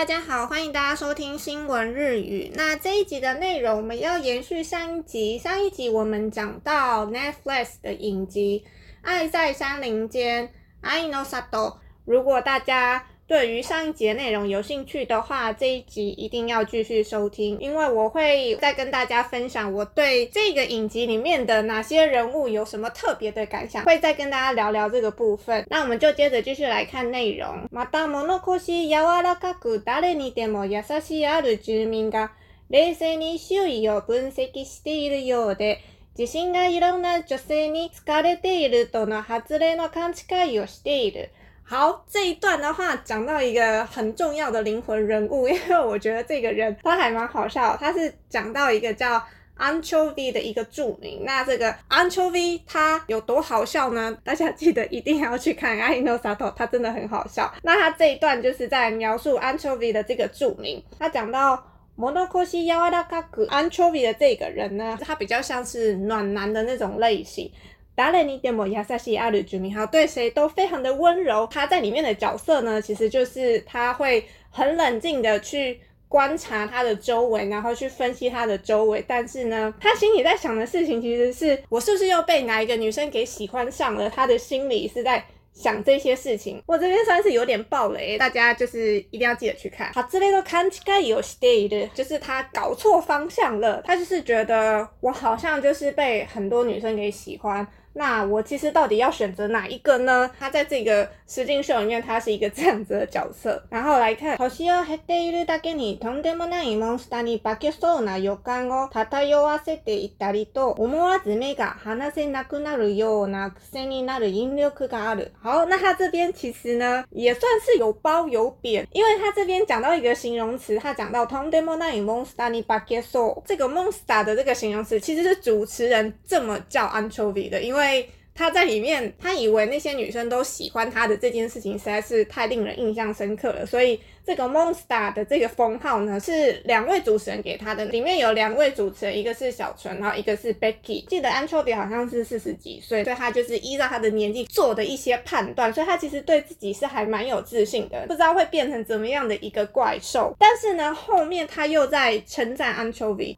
大家好，欢迎大家收听新闻日语。那这一集的内容，我们要延续上一集。上一集我们讲到 Netflix 的影集《爱在山林间》爱の里。如果大家对于上一集的内容有兴趣的话，这一集一定要继续收听，因为我会再跟大家分享我对这个影集里面的哪些人物有什么特别的感想，会再跟大家聊聊这个部分。那我们就接着继续来看内容。また物腰柔らかく谁にでも优しいある住民が冷静に周囲を分析しているようで、自身がいろんな女性に好かれているとの外れの勘违いをしている。 好，这一段的话讲到一个很重要的灵魂人物，因为我觉得这个人他还蛮好笑。他是讲到一个叫 Anchovy 的一个住民。那这个 Anchovy 他有多好笑呢？大家记得一定要去看《爱の里》，他真的很好笑。那他这一段就是在描述 Anchovy 的这个住民。他讲到物腰柔らかく Anchovy 的这个人呢，他比较像是暖男的那种类型。 谁にでも优しいある住民，好，对谁都非常的温柔。他在里面的角色呢，其实就是他会很冷静的去观察他的周围，然后去分析他的周围。但是呢，他心里在想的事情其实是：我是不是又被哪一个女生给喜欢上了？他的心里是在想这些事情。我这边算是有点爆雷，大家就是一定要记得去看。好，这边都勘违いをしている，就是他搞错方向了。他就是觉得我好像就是被很多女生给喜欢。 那我其实到底要选择哪一个呢？他在这个实境秀里面，他是一个这样子的角色。然后来看，年を経ているだけにとんでもないモンスターに化けそうな予感を漂わせていたりと、思わず目が离せなくなるような癖になる引力がある。好，那他这边其实呢，也算是有褒有贬，因为他这边讲到一个形容词，他讲到とんでもないモンスターに化けそう，这个 monster 的这个形容词，其实是主持人这么叫 Anchovy 的，因为。 因为他在里面，他以为那些女生都喜欢他的这件事情实在是太令人印象深刻了，所以。这个 Monster 的这个封号呢，是两位主持人给他的。里面有两位主持人，一个是小纯，然后一个是 Becky。记得 Anchovy 好像是四十几岁，所以他就是依照他的年纪做的一些判断，所以他其实对自己是还蛮有自信的。不知道会变成怎么样的一个怪兽，但是呢，后面他又在称赞 Anchovy。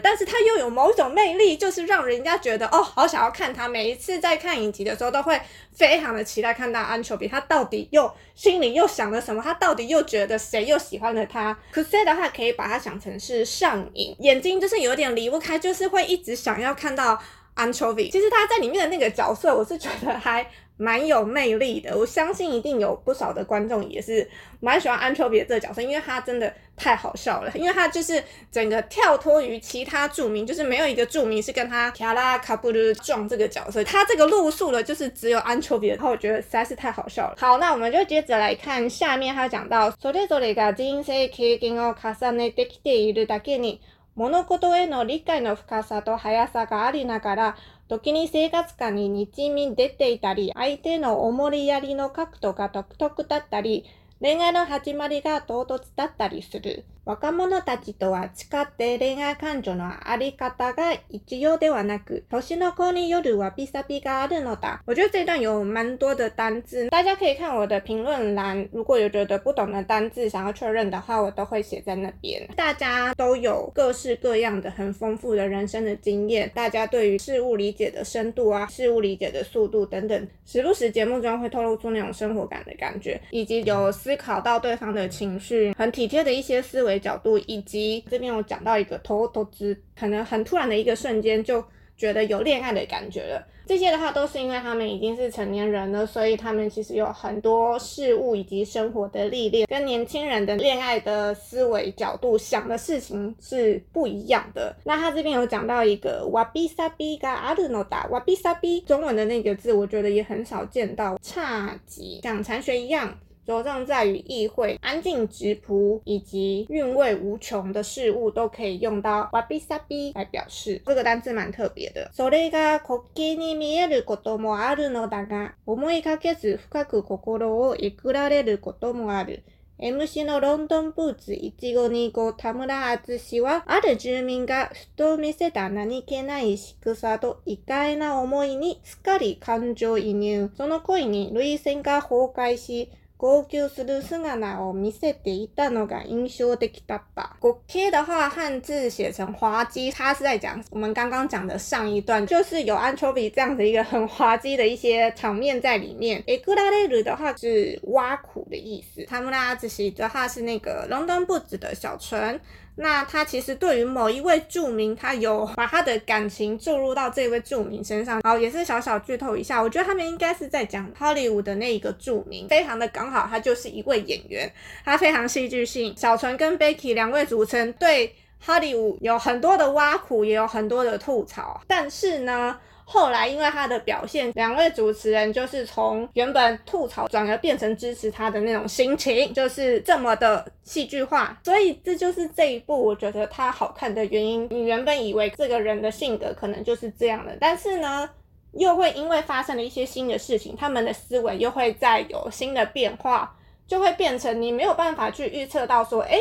但是他又有某种魅力，就是让人家觉得哦，好想要看他。每一次在看影集的时候，都会非常的期待看到。Anchovy 他到底又心里又想了什么？他到底又觉得谁又喜欢了他？可是的话，可以把它想成是上瘾，眼睛就是有点离不开，就是会一直想要看到 Anchovy。其实他在里面的那个角色，我是觉得还。蛮有魅力的，我相信一定有不少的观众也是蛮喜欢 Anchovy 的这个角色，因为他真的太好笑了，因为他就是整个跳脱于其他住民，就是没有一个住民是跟他キャラ被る状这个角色，他这个路数的就是只有 Anchovy 的，然后我觉得实在是太好笑了。好，那我们就接着来看下面，他讲到それぞれが人生経験を重ねてきているだけに 物事への理解の深さと速さがありながら時に生活感に渗み出ていたり、相手の思いやりの角度が独特だったり、恋愛の始まりが唐突だったりする。若者たちとは违って恋爱感情のあり方が一样ではなく、年の子によるわびさびがあるのだ。我觉得这段有蛮多的单字，大家可以看我的评论栏，如果有觉得不懂的单字想要确认的话，我都会写在那边。大家都有各式各样的很丰富的人生的经验，大家对于事物理解的深度啊，事物理解的速度等等，时不时节目中会透露出那种生活感的感觉，以及有思考到对方的情绪，很体贴的一些思维。 角度，以及这边有讲到一个头头之，可能很突然的一个瞬间就觉得有恋爱的感觉了。这些的话都是因为他们已经是成年人了，所以他们其实有很多事物以及生活的历练，跟年轻人的恋爱的思维角度想的事情是不一样的。那他这边有讲到一个わびさびがあるのだ，わびさび中文的那个字，我觉得也很少见到，侘寂像禅学一样。 着重在于意会、安静、质朴以及韵味无穷的事物，都可以用到わびさび来表示。这个单词蛮特别的。それが滑稽に见えることもあるのだが、思いかけず深く心をえぐられることもある。MC のロンドンブーツ152号田村淳は、ある住民がふと见せた何気ない仕草と意外な思いにすっかり感情移入。その恋に涙腺が崩壊し、号泣する姿を见せていたのが印象的だった。国 K 的话，汉字写成滑稽，它是在讲我们刚刚讲的上一段，就是有 anchovy 这样的一个很滑稽的一些场面在里面。えくられる的话是挖苦的意思。田村淳的话是那个 London Boots 的小纯。 那他其实对于某一位著名，他有把他的感情注入到这位著名身上。好，也是小小剧透一下，我觉得他们应该是在讲 Hollywood 的那一个著名，非常的刚好，他就是一位演员，他非常戏剧性。小纯跟 Becky 两位组成，对 Hollywood 有很多的挖苦，也有很多的吐槽，但是呢。后来因为他的表现，两位主持人就是从原本吐槽转而变成支持他的那种心情，就是这么的戏剧化。所以这就是这一部我觉得他好看的原因。你原本以为这个人的性格可能就是这样的，但是呢，又会因为发生了一些新的事情，他们的思维又会再有新的变化，就会变成你没有办法去预测到说，诶。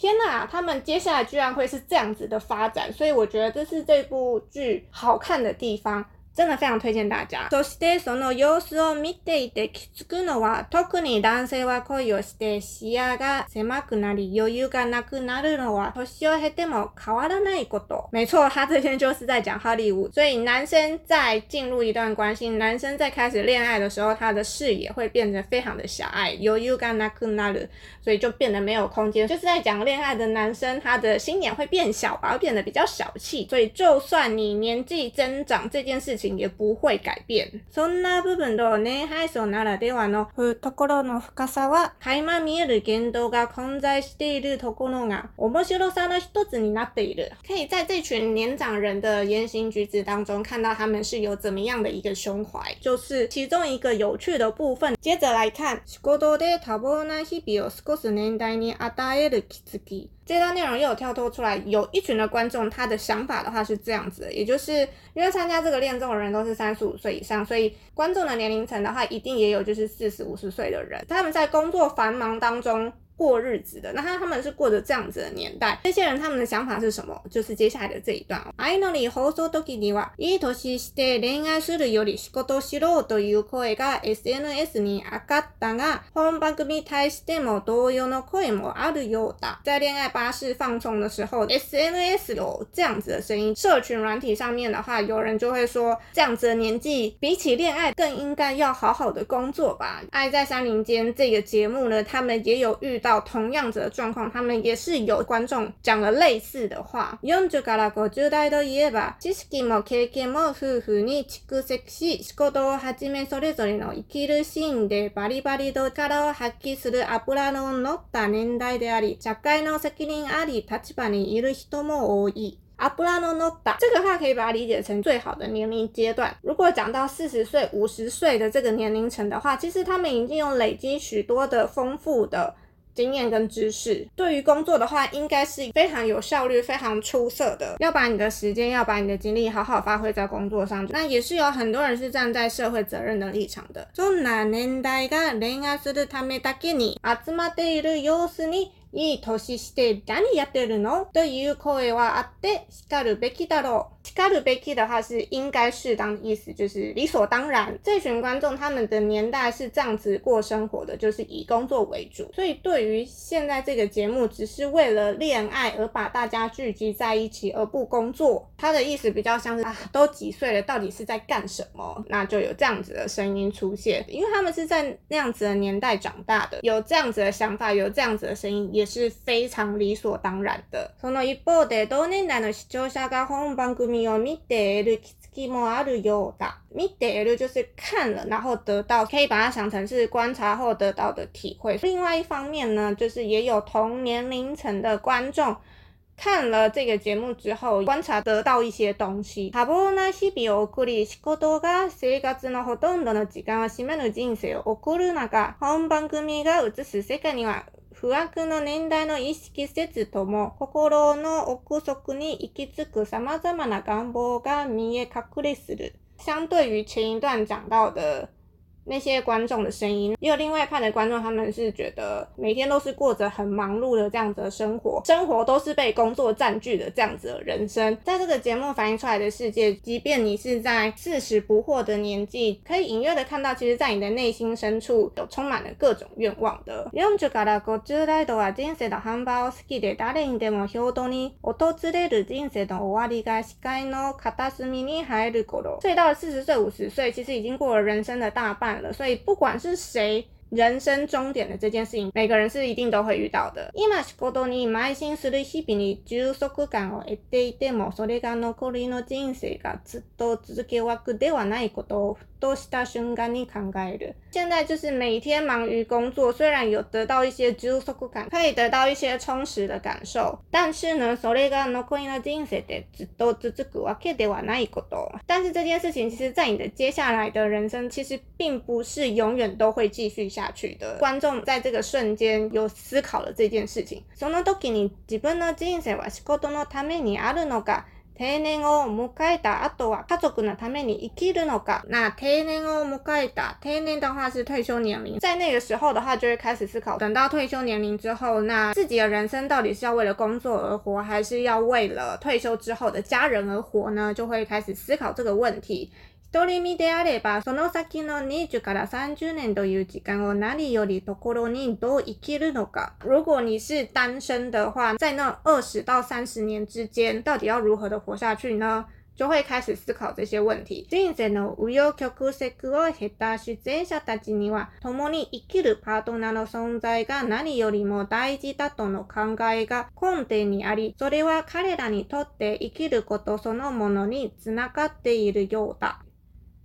天呐，他们接下来居然会是这样子的发展，所以我觉得这是这部剧好看的地方。真的非常推荐大家。そしてその様子を见ていて気づくのは、特に男性は恋をして视野が狭くなり余裕がなくなるのは年を経ても変わらないこと。没错，他这篇就是在讲好莱坞。所以男生在进入一段关系，男生在开始恋爱的时候，他的视野会变得非常的狭隘。余裕がなくなる，所以就变得没有空间。就是在讲恋爱的男生，他的心眼会变小，而变得比较小气。所以就算你年纪增长这件事情。 也不会改变。そんな部分と恋爱层ならではの懐の深さは垣间见える言动が混在しているところが面白さの一つになっている。可以在这群年长人的言行举止当中看到他们是有怎么样的一个胸怀，就是其中一个有趣的部分。接着来看，仕事で多忙な日々を过ごす年代に与える気づき。这段内容又有跳脱出来，有一群的观众，他的想法的话是这样子的，也就是因为参加这个恋综的人都是三十五岁以上，所以观众的年龄层的话，一定也有就是四十五十岁的人，他们在工作繁忙当中。过日子的，那他他们是过着这样子的年代，这些人他们的想法是什么？就是接下来的这一段。爱のり放送时には、いい年して恋爱するより仕事しろという声が SNS に上がったが、本番组に対しても同様の声もあるようだ。在恋爱巴士放送的时候，SNS 有这样子的声音。社群软体上面的话，有人就会说，这样子的年纪比起恋爱更应该要好好的工作吧。爱在山林间这个节目呢，他们也有遇到。 同样子的状况，他们也是有观众讲了类似的话。40から50代といえば、知识も経験も夫妇に蓄积し、仕事をはじめそれぞれの生きるシーンでバリバリと力を発挥する脂の乗った年代であり、社会の责任あり立场にいる人も多い。脂の乗った这个话可以把它理解成最好的年龄阶段。如果讲到四十岁、五十岁的这个年龄层的话，其实他们已经有累积许多的丰富的。 经验跟知识，对于工作的话，应该是非常有效率、非常出色的。要把你的时间，要把你的精力好好发挥在工作上。那也是有很多人是站在社会责任的立场的。そんな年代が恋爱するためだけに集まっている様子に。 いい年して何やってるの？という声はあってしかるべきだろう。しかるべき的话是应该适当的意思，就是理所当然。这群观众他们的年代是这样子过生活的，就是以工作为主。所以对于现在这个节目只是为了恋爱而把大家聚集在一起而不工作，他的意思比较像是啊，都几岁了，到底是在干什么？那就有这样子的声音出现，因为他们是在那样子的年代长大的，有这样子的想法，有这样子的声音。 也是非常理所当然的。その一方で同年代の视聴者が本番组を见て得る気づきもあるようだ。见て得る就是看了，然后得到，可以把它想成是观察后得到的体会。另外一方面呢，就是也有同年龄层的观众看了这个节目之后，观察得到一些东西。多忙な日々を送り、仕事が生活のほとんどの时间を占める人生を送る中、本番组が映す世界には 不惑の年代の意識せずとも、心の奥底に行き着く様々な願望が見え隠れする。相对于前一段讲到的。那些观众的声音。也有另外一派的观众，他们是觉得每天都是过着很忙碌的这样子的生活，生活都是被工作占据的这样子的人生。在这个节目反映出来的世界，即便你是在四十不惑的年纪，可以隐约的看到，其实，在你的内心深处有充满了各种愿望的。所以到了四十岁、五十岁，其实已经过了人生的大半了。所以不管是谁，人生终点的这件事情，每个人是一定都会遇到的。今仕事に邁進する日々に充足感を得ていても、それが残りの人生がずっと続けわけではないことをふとした瞬间に考える。现在就是每天忙于工作，虽然有得到一些充足感，可以得到一些充实的感受，但是呢，それが残りの人生でずっと続くわけではないこと。但是这件事情，其实在你的接下来的人生，其实并不是永远都会继续下。下去的观众在这个瞬间有思考了这件事情。その时に自分の人生は仕事のためにあるのか、 定年を迎えた后は家族のために生きるのか。那定年を迎えた，定年的话是退休年龄，在那个时候的话就会开始思考，等到退休年龄之后，那自己的人生到底是要为了工作而活，还是要为了退休之后的家人而活呢？就会开始思考这个问题。 独り身であれば、その先の20から30年という时间を何より心にどう生きるのか。如果你是单身的话，在那二十到三十年之间，到底要如何的活下去呢？就会开始思考这些问题。人生の紆余曲折を経た出演者たちには、共に生きるパートナーの存在が何よりも大事だとの考えが根底にあり、それは彼らにとって生きることそのものにつながっているようだ。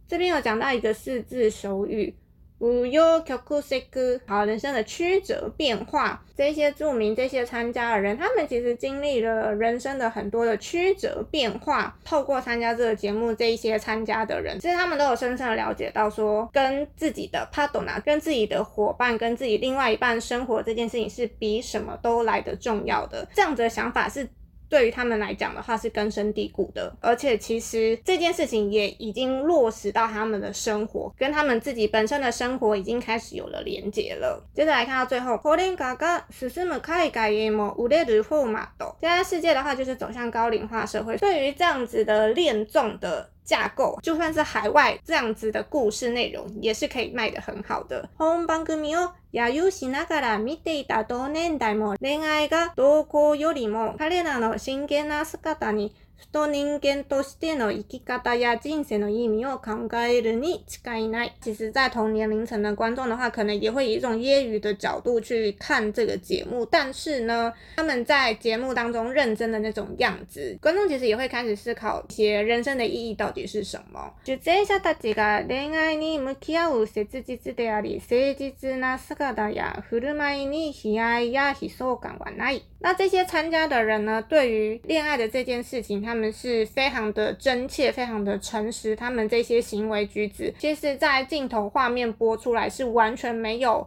这边有讲到一个四字手语，紆余曲折，好，人生的曲折变化。这些著名、这些参加的人，他们其实经历了人生的很多的曲折变化。透过参加这个节目，这一些参加的人，其实他们都有深深的了解到，说跟自己的 partner、跟自己的伙伴、跟自己另外一半生活这件事情，是比什么都来得重要的。这样子的想法是。对于他们来讲的话是根深蒂固的，而且其实这件事情也已经落实到他们的生活，跟他们自己本身的生活已经开始有了连结了。接着来看到最后，现在世界的话就是走向高龄化社会，对于这样子的恋综的。架构就算是海外这样子的故事内容，也是可以卖得很好的。本番組を揶揄しながら見ていた同年代も恋愛が同行よりも彼らの真剣な姿にふと人间としての生き方や人生の意味を考えるに违いない。其实，在同年龄层的观众的话，可能也会以一种揶揄的角度去看这个节目。但是呢，他们在节目当中认真的那种样子，观众其实也会开始思考一些人生的意义到底是什么。出演者たちが恋爱に向き合う切実であり诚実な姿や振る舞いに悲哀や悲壮感はない。那这些参加的人呢，对于恋爱的这件事情， 他们是非常的真切，非常的诚实。他们这些行为举止，其实在镜头画面播出来是完全没有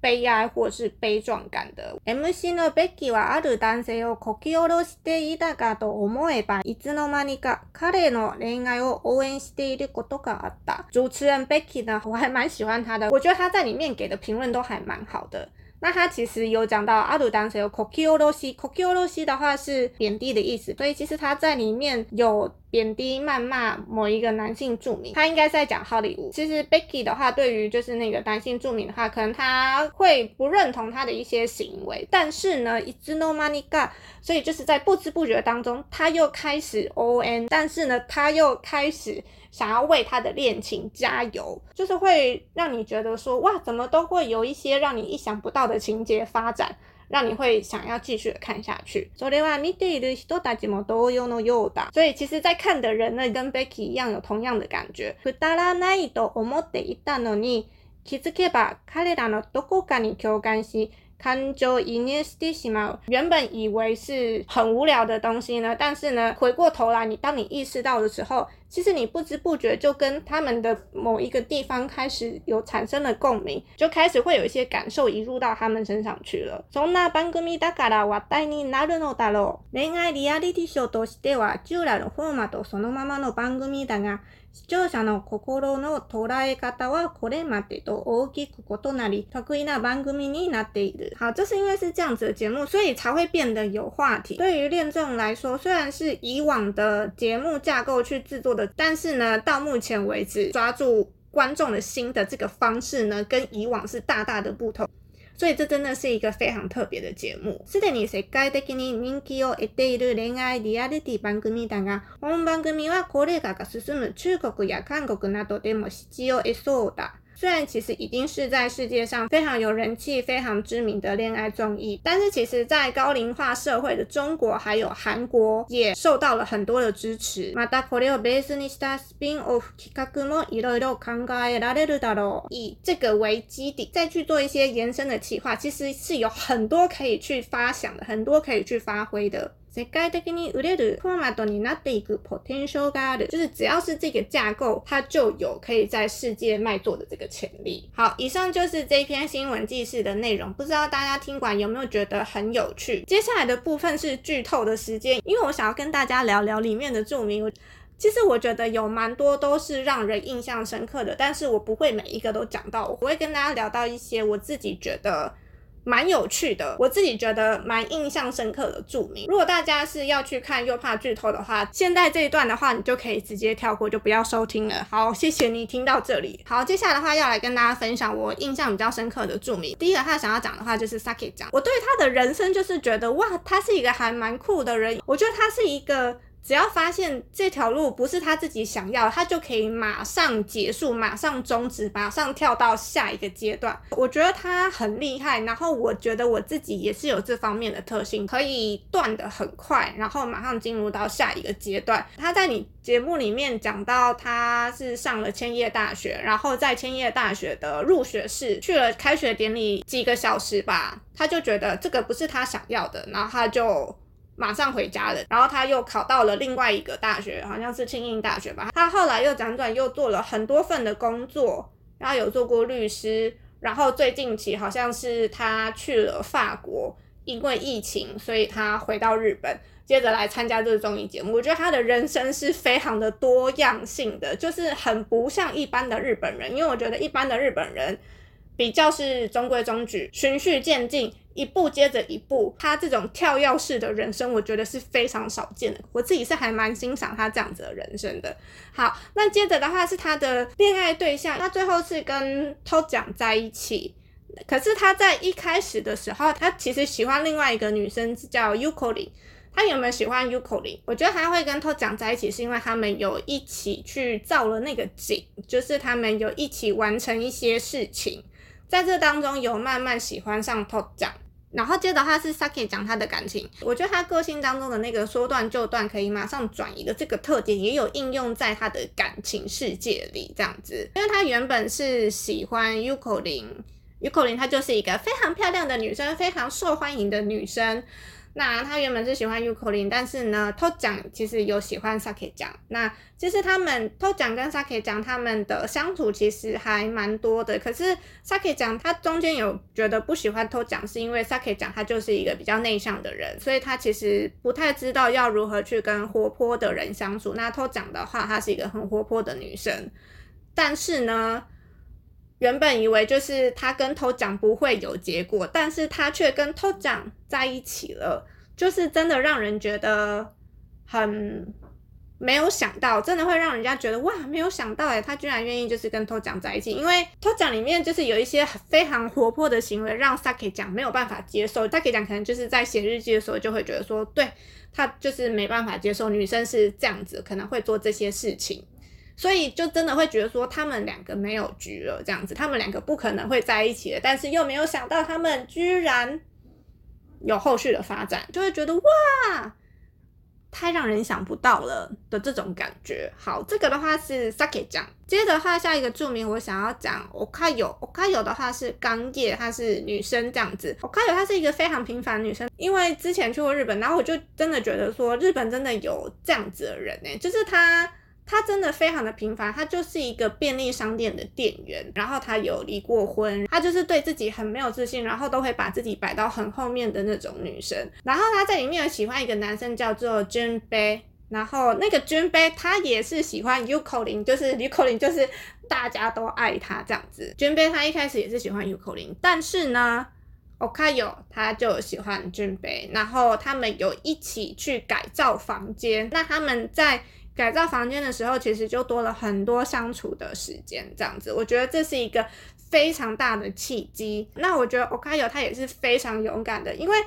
悲哀或是悲壮感的。MC のベッキーはある男性をこき下ろしていたかと思えば、いつの间にか彼の恋爱を応援していることがあった。主持人 Becky 呢，我还蛮喜欢他的，我觉得他在里面给的评论都还蛮好的。 那他其实有讲到阿鲁当时有 koki oroshi，koki oroshi 的话是贬低的意思，所以其实他在里面有贬低谩骂某一个男性住民，他应该是在讲好莱坞。其实 Becky 的话，对于就是那个男性住民的话，可能他会不认同他的一些行为，但是呢，いつの间にか，所以就是在不知不觉当中，他又开始 ON，但是呢，他又开始。 想要为他的恋情加油，就是会让你觉得说，哇，怎么都会有一些让你意想不到的情节发展，让你会想要继续的看下去。所以其实，在看的人呢，跟 Becky 一样，有同样的感觉。感情移入してしまう，原本以为是很无聊的东西呢，但是呢，回过头来，你当你意识到的时候， 其实你不知不觉就跟他们的某一个地方开始有产生了共鸣，就开始会有一些感受移入到他们身上去了。そんな番组だから话题になるのだろう。恋爱リアリティショーとしては従来のフォーマットそのままの番组だが。视聴者の心の捉え方はこれまでと大きく异なり、得意な番组になっている。好，就是因为是这样子的节目，所以才会变得有话题。对于恋综来说，虽然是以往的节目架构去制作 的，但是呢，到目前为止抓住观众的心的这个方式呢，跟以往是大大的不同。所以这真的是一个非常特别的节目。すでに世界的に人気を得ている恋爱リアリティ番组だが、本番组は高齢化が进む中国や韩国などでも支持を得そうだ。 虽然其实已经是在世界上非常有人气、非常知名的恋爱综艺，但是其实在高龄化社会的中国还有韩国也受到了很多的支持。またこれをベースにしたスピンオフ企画もいろいろ考えられるだろう。以这个为基底，再去做一些延伸的企划，其实是有很多可以去发想的，很多可以去发挥的。 世界的に売れるフォーマットになっていくポテンシャルがある，就是只要是这个架构，它就有可以在世界卖座的这个潜力。好，以上就是这篇新闻记事的内容，不知道大家听完有没有觉得很有趣？接下来的部分是剧透的时间，因为我想要跟大家聊聊里面的著名。其实我觉得有蛮多都是让人印象深刻的，但是我不会每一个都讲到，我会跟大家聊到一些我自己觉得。 蛮有趣的，我自己觉得蛮印象深刻的著名。如果大家是要去看又怕剧透的话，现在这一段的话，你就可以直接跳过，就不要收听了。好，谢谢你听到这里。好，接下来的话要来跟大家分享我印象比较深刻的著名。第一个他想要讲的话就是 Saki 讲，我对他的人生就是觉得哇，他是一个还蛮酷的人。我觉得他是一个。只要发现这条路不是他自己想要，他就可以马上结束，马上终止，马上跳到下一个阶段。我觉得他很厉害，然后我觉得我自己也是有这方面的特性，可以断得很快，然后马上进入到下一个阶段。他在你节目里面讲到，他是上了千叶大学，然后在千叶大学的入学式去了开学典礼几个小时吧，他就觉得这个不是他想要的，然后他就。马上回家了，然后他又考到了另外一个大学，好像是庆应大学吧。他后来又辗转又做了很多份的工作，然后有做过律师，然后最近期好像是他去了法国，因为疫情，所以他回到日本，接着来参加这个综艺节目。我觉得他的人生是非常的多样性的，就是很不像一般的日本人，因为我觉得一般的日本人比较是中规中矩，循序渐进。一步接着一步，他这种跳跃式的人生，我觉得是非常少见的。我自己是还蛮欣赏他这样子的人生的。好，那接着的话是他的恋爱对象，他最后是跟 TOCCAN 在一起。可是他在一开始的时候，他其实喜欢另外一个女生，叫 Yukorin。他有没有喜欢 Yukorin？我觉得他会跟 TOCCAN 在一起，是因为他们有一起去造了那个景，就是他们有一起完成一些事情，在这当中有慢慢喜欢上 TOCCAN。然后接着他是 Saki 讲他的感情，我觉得他个性当中的那个说断就断，可以马上转移的这个特点，也有应用在他的感情世界里这样子。因为他原本是喜欢 Yuko 零，Yuko 零她就是一个非常漂亮的女生，非常受欢迎的女生。那他原本是喜欢 Yukorin，但是呢，To 讲其实有喜欢 Sake 酱。那其实他们 To 讲跟 Sake 酱他们的相处其实还蛮多的。可是 Sake 酱他中间有觉得不喜欢 To 讲是因为 Sake 酱他就是一个比较内向的人，所以他其实不太知道要如何去跟活泼的人相处。那 To 讲的话，她是一个很活泼的女生，但是呢。原本以为就是他跟 TOCCAN 不会有结果，但是他却跟 TOCCAN 在一起了，就是真的让人觉得很没有想到，真的会让人家觉得哇，没有想到诶，他居然愿意就是跟 TOCCAN 在一起，因为 TOCCAN 里面就是有一些非常活泼的行为，让 Saki 讲没有办法接受。Saki 讲可能就是在写日记的时候就会觉得说，对，他就是没办法接受女生是这样子，可能会做这些事情。所以就真的会觉得说他们两个没有局了，这样子，他们两个不可能会在一起了，但是又没有想到他们居然有后续的发展，就会觉得哇，太让人想不到了的这种感觉。好，这个的话是 Sake 讲，接着的话下一个著名我想要讲 Okayo，Okayo 的话是刚叶，她是女生这样子，Okayo 她是一个非常平凡的女生，因为之前去过日本，然后我就真的觉得说日本真的有这样子的人呢，就是她。他真的非常的平凡，他就是一个便利商店的店员，然后他有离过婚，他就是对自己很没有自信，然后都会把自己摆到很后面的那种女生。然后他在里面有喜欢一个男生叫做 Junbei，然后那个 Junbei 他也是喜欢 Yukolin，就是 Yukolin 就是大家都爱他这样子。Junbei 他一开始也是喜欢 Yukolin，但是呢，Okayo 他就喜欢 Junpei，然后他们有一起去改造房间，那他们在。改造房间的时候，其实就多了很多相处的时间，这样子，我觉得这是一个非常大的契机。那我觉得 Okayo 他也是非常勇敢的，因为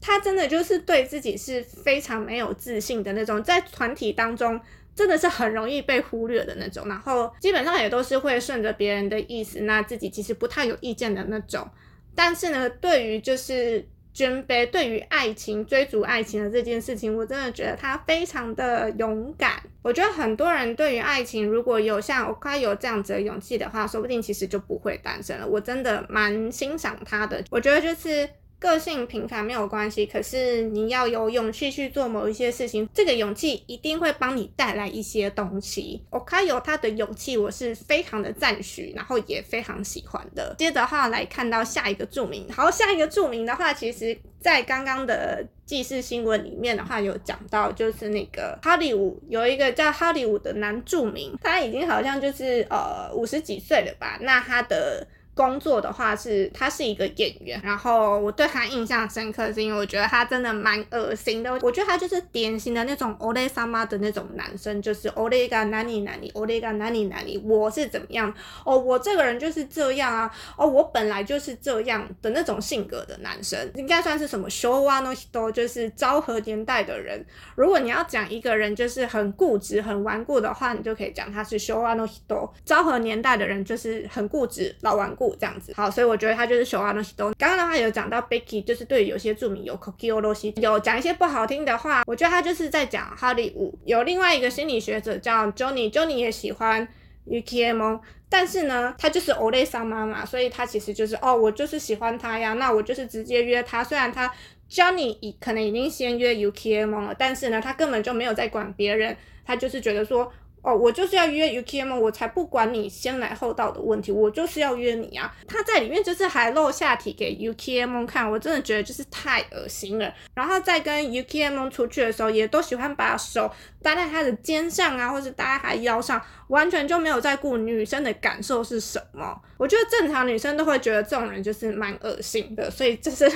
他真的就是对自己是非常没有自信的那种，在团体当中真的是很容易被忽略的那种，然后基本上也都是会顺着别人的意思，那自己其实不太有意见的那种。但是呢，对于就是。尊卑对于爱情、追逐爱情的这件事情，我真的觉得他非常的勇敢。我觉得很多人对于爱情，如果有像 ok 有这样子的勇气的话，说不定其实就不会单身了。我真的蛮欣赏他的。我觉得就是。个性平凡没有关系，可是你要有勇气去做某一些事情，这个勇气一定会帮你带来一些东西。Okayo 他的勇气，我是非常的赞许，然后也非常喜欢的。接着的话来看到下一个著名，好，下一个著名的话，其实在刚刚的记事新闻里面的话有讲到，就是那个哈利伍有一个叫哈利伍的男著名，他已经好像就是呃五十几岁了吧，那他的。工作的话是，他是一个演员，然后我对他印象深刻是因为我觉得他真的蛮恶心的，我觉得他就是典型的那种欧雷萨妈的那种男生，就是欧雷嘎哪里哪里，欧雷嘎哪里哪里，我是怎么样哦，我这个人就是这样啊，哦，我本来就是这样的那种性格的男生，应该算是什么昭和の人，就是昭和年代的人。如果你要讲一个人就是很固执、很顽固的话，你就可以讲他是昭和の人，昭和年代的人就是很固执、老顽固。这样子好，所以我觉得他就是昭和の人。刚刚的话有讲到 Becky，就是对有些著名有 Koki Oroshi，有讲一些不好听的话。我觉得他就是在讲哈利伍。有另外一个心理学者叫 Johnny，Johnny 也喜欢 Ukiemon，但是呢，他就是欧雷桑妈妈，所以他其实就是哦，我就是喜欢他呀，那我就是直接约他。虽然他 Johnny 已可能已经先约 Ukiemon 了，但是呢，他根本就没有在管别人，他就是觉得说。哦，我就是要约 UKM，我才不管你先来后到的问题，我就是要约你啊！他在里面就是还露下体给 UKM 看，我真的觉得就是太恶心了。然后在跟 UKM 出去的时候，也都喜欢把手搭在他的肩上啊，或是搭在他腰上，完全就没有在顾女生的感受是什么。我觉得正常女生都会觉得这种人就是蛮恶心的，所以这是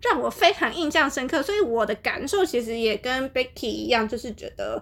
让我非常印象深刻。所以我的感受其实也跟 Becky 一样，就是觉得。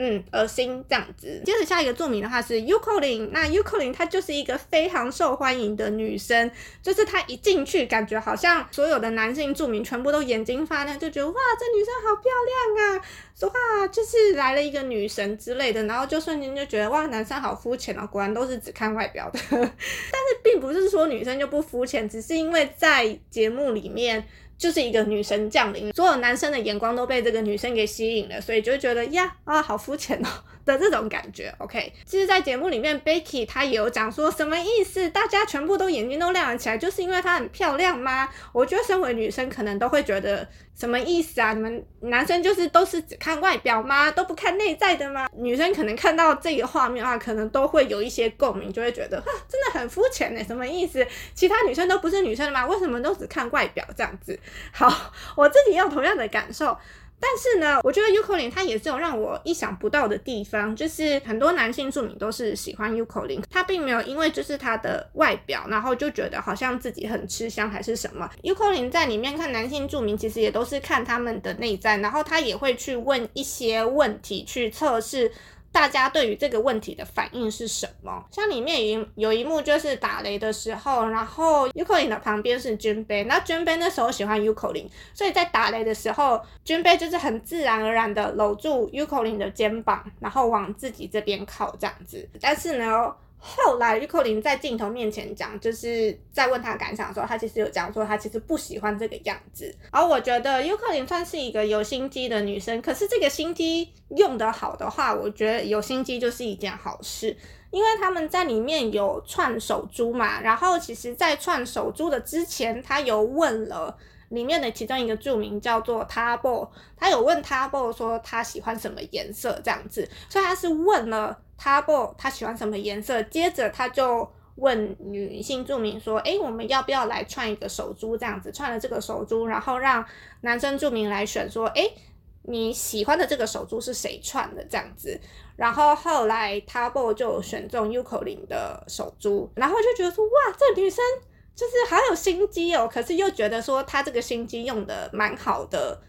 嗯，恶心这样子。接着下一个著名的话是 Yuko 那 Yuko 她就是一个非常受欢迎的女生，就是她一进去，感觉好像所有的男性著名全部都眼睛发亮，就觉得哇，这女生好漂亮啊，说话就是来了一个女神之类的，然后就瞬间就觉得哇，男生好肤浅哦，果然都是只看外表的。但是并不是说女生就不肤浅，只是因为在节目里面。就是一个女神降临，所有男生的眼光都被这个女生给吸引了，所以就会觉得呀啊，好肤浅哦 的这种感觉。OK，其实，在节目里面，Becky 她也有讲说什么意思，大家全部都眼睛都亮了起来，就是因为她很漂亮吗？我觉得身为女生可能都会觉得什么意思啊？你们男生就是都是只看外表吗？都不看内在的吗？女生可能看到这个画面的话，可能都会有一些共鸣，就会觉得哈，真的很肤浅呢，什么意思？其他女生都不是女生的吗？为什么都只看外表这样子？好，我自己有同样的感受，但是呢，我觉得 u k o l i n 它也是有让我意想不到的地方，就是很多男性著名都是喜欢 u k o l i n 他并没有因为就是他的外表，然后就觉得好像自己很吃香还是什么。u k o l i n 在里面看男性著名，其实也都是看他们的内在，然后他也会去问一些问题去测试。大家对于这个问题的反应是什么？像里面有有一幕就是打雷的时候，然后 u k o l i n 的旁边是 Junbei，那 Junbei 那时候喜欢 u k o l i n 所以在打雷的时候，Junbei 就是很自然而然的搂住 u k o l i n 的肩膀，然后往自己这边靠这样子。但是呢。后来，Yuko 在镜头面前讲，就是在问他感想的时候，他其实有讲说他其实不喜欢这个样子。而我觉得 Yuko 算是一个有心机的女生，可是这个心机用得好的话，我觉得有心机就是一件好事。因为他们在里面有串手珠嘛，然后其实，在串手珠的之前，他有问了里面的其中一个著名叫做 Tabo，他有问 Tabo 说他喜欢什么颜色这样子，所以他是问了。Tabo 他喜欢什么颜色，接着他就问女性住民说：“诶，我们要不要来串一个手珠？这样子串了这个手珠，然后让男生住民来选说：诶，你喜欢的这个手珠是谁串的？这样子。然后后来 Tabo 就选中 Yuko 的手珠，然后就觉得说：哇，这女生就是好有心机哦。可是又觉得说她这个心机用得蛮好的。”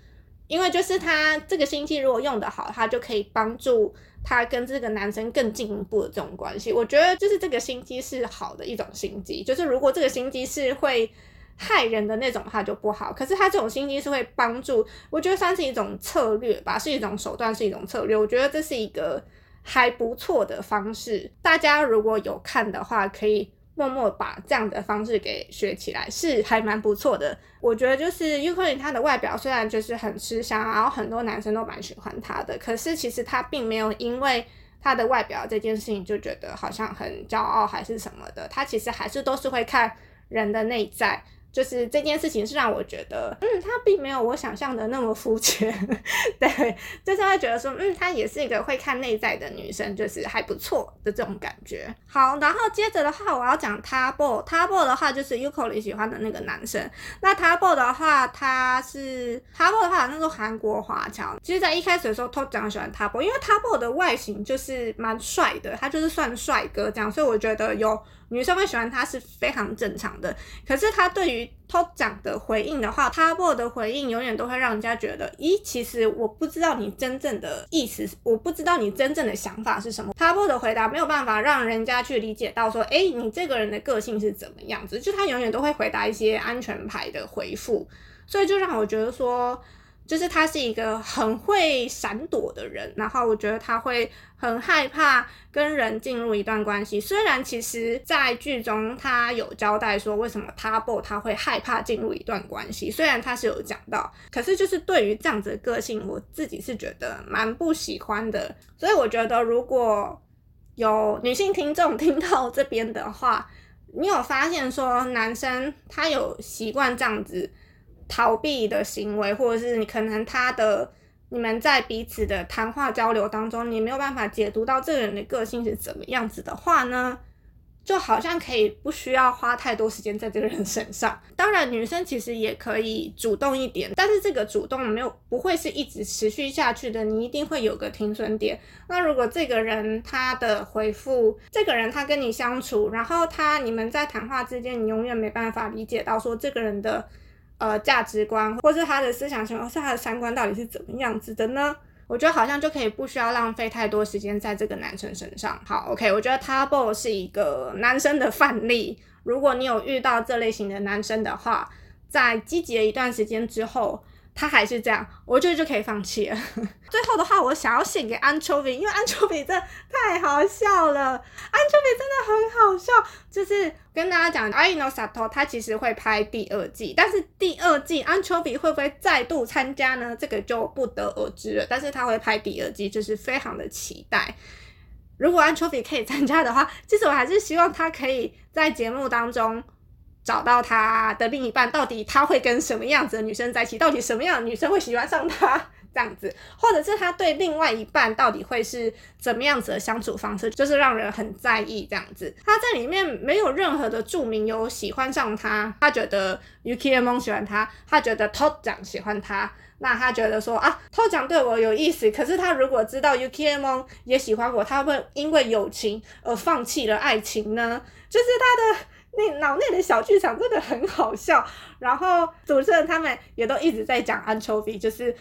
因为就是她这个心机如果用得好，她就可以帮助他跟这个男生更进一步的这种关系。我觉得就是这个心机是好的一种心机，就是如果这个心机是会害人的那种，话就不好。可是他这种心机是会帮助，我觉得算是一种策略吧，是一种手段，是一种策略。我觉得这是一个还不错的方式。大家如果有看的话，可以。默默把这样的方式给学起来，是还蛮不错的。我觉得就是 Yuko 他的外表虽然就是很吃香，然后很多男生都蛮喜欢他的，可是其实他并没有因为他的外表这件事情就觉得好像很骄傲还是什么的。他其实还是都是会看人的内在。就是这件事情是让我觉得，嗯，她并没有我想象的那么肤浅，对，就是会觉得说，嗯，她也是一个会看内在的女生，就是还不错的这种感觉。好，然后接着的话，我要讲 Tabo，Tabo 的话就是 Yuko 里喜欢的那个男生。那 Tabo 的话，他是 Tabo 的话，那是韩国华侨。其实，在一开始的时候，Top 讲喜欢 Tabo，因为 Tabo 的外形就是蛮帅的，他就是算帅哥这样，所以我觉得有。女生会喜欢他是非常正常的，可是他对于 Top 讲的回应的话，Tabo 的回应永远都会让人家觉得，咦，其实我不知道你真正的意思，我不知道你真正的想法是什么。Tabo 的回答没有办法让人家去理解到说，哎，你这个人的个性是怎么样子，就他永远都会回答一些安全牌的回复，所以就让我觉得说。就是他是一个很会闪躲的人，然后我觉得他会很害怕跟人进入一段关系。虽然其实，在剧中他有交代说为什么 Tabo 他会害怕进入一段关系，虽然他是有讲到，可是就是对于这样子的个性，我自己是觉得蛮不喜欢的。所以我觉得如果有女性听众 听到这边的话，你有发现说男生他有习惯这样子。逃避的行为，或者是你可能他的你们在彼此的谈话交流当中，你没有办法解读到这个人的个性是怎么样子的话呢，就好像可以不需要花太多时间在这个人身上。当然，女生其实也可以主动一点，但是这个主动没有不会是一直持续下去的，你一定会有个停损点。那如果这个人他的回复，这个人他跟你相处，然后他你们在谈话之间，你永远没办法理解到说这个人的。呃，价值观，或是他的思想情况，是他的三观到底是怎么样子的呢？我觉得好像就可以不需要浪费太多时间在这个男生身上。好，OK，我觉得 Tabo 是一个男生的范例。如果你有遇到这类型的男生的话，在积极了一段时间之后。他还是这样，我觉得就可以放弃了。最后的话，我想要献给 Anchovy，因为 Anchovy 真的太好笑了。Anchovy 真的很好笑，就是跟大家讲，Ai no Sato 他其实会拍第二季，但是第二季 Anchovy 会不会再度参加呢？这个就不得而知了。但是他会拍第二季，就是非常的期待。如果 Anchovy 可以参加的话，其实我还是希望他可以在节目当中。找到他的另一半，到底他会跟什么样子的女生在一起？到底什么样的女生会喜欢上他？这样子，或者是他对另外一半到底会是怎么样子的相处方式？就是让人很在意这样子。他在里面没有任何的注明有喜欢上他，他觉得 Ukiemon 喜欢他，他觉得 Top 酱喜欢他，那他觉得说啊，Top 酱对我有意思。可是他如果知道 Ukiemon 也喜欢我，他会因为友情而放弃了爱情呢？就是他的。那脑内的小剧场真的很好笑，然后主持人他们也都一直在讲 Anchovy，就是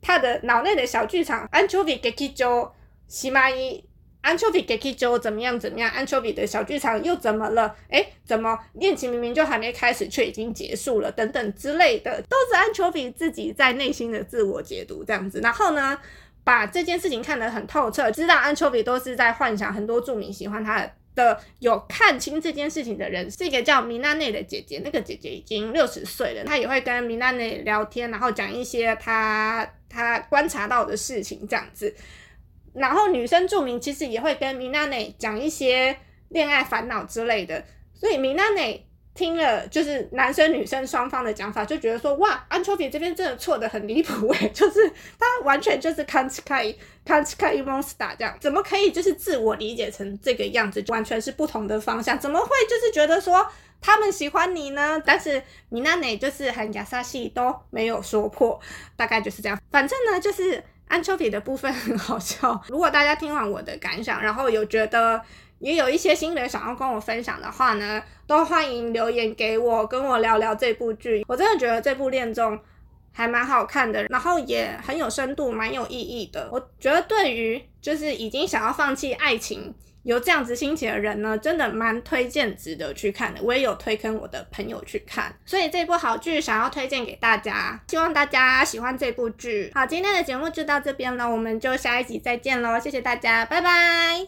他的脑内的小剧场。Anchovy Gekijo 西马伊，Anchovy Gekijo 怎么样怎么样？Anchovy 的小剧场又怎么了？诶，怎么恋情明明就还没开始，却已经结束了？等等之类的，都是 Anchovy 自己在内心的自我解读这样子。然后呢，把这件事情看得很透彻，知道 Anchovy 都是在幻想很多著名喜欢他的。的有看清这件事情的人是一个叫米娜内的姐姐，那个姐姐已经六十岁了，她也会跟米娜内聊天，然后讲一些她她观察到的事情这样子。然后女生著名其实也会跟米娜内讲一些恋爱烦恼之类的，所以米娜内听了就是男生女生双方的讲法，就觉得说哇，Anchovy 这边真的错得很离谱诶，就是他完全就是 Kanchikai Kanchikai Monster 这样，怎么可以就是自我理解成这个样子，完全是不同的方向，怎么会就是觉得说他们喜欢你呢？但是米娜内就是很亚萨西都没有说破，大概就是这样。反正呢，就是 Anchovy 的部分很好笑。如果大家听完我的感想，然后有觉得。也有一些心得想要跟我分享的话呢，都欢迎留言给我，跟我聊聊这部剧。我真的觉得这部恋综还蛮好看的，然后也很有深度，蛮有意义的。我觉得对于就是已经想要放弃爱情、有这样子心情的人呢，真的蛮推荐值得去看的。我也有推坑我的朋友去看，所以这部好剧想要推荐给大家，希望大家喜欢这部剧。好，今天的节目就到这边了，我们就下一集再见喽，谢谢大家，拜拜。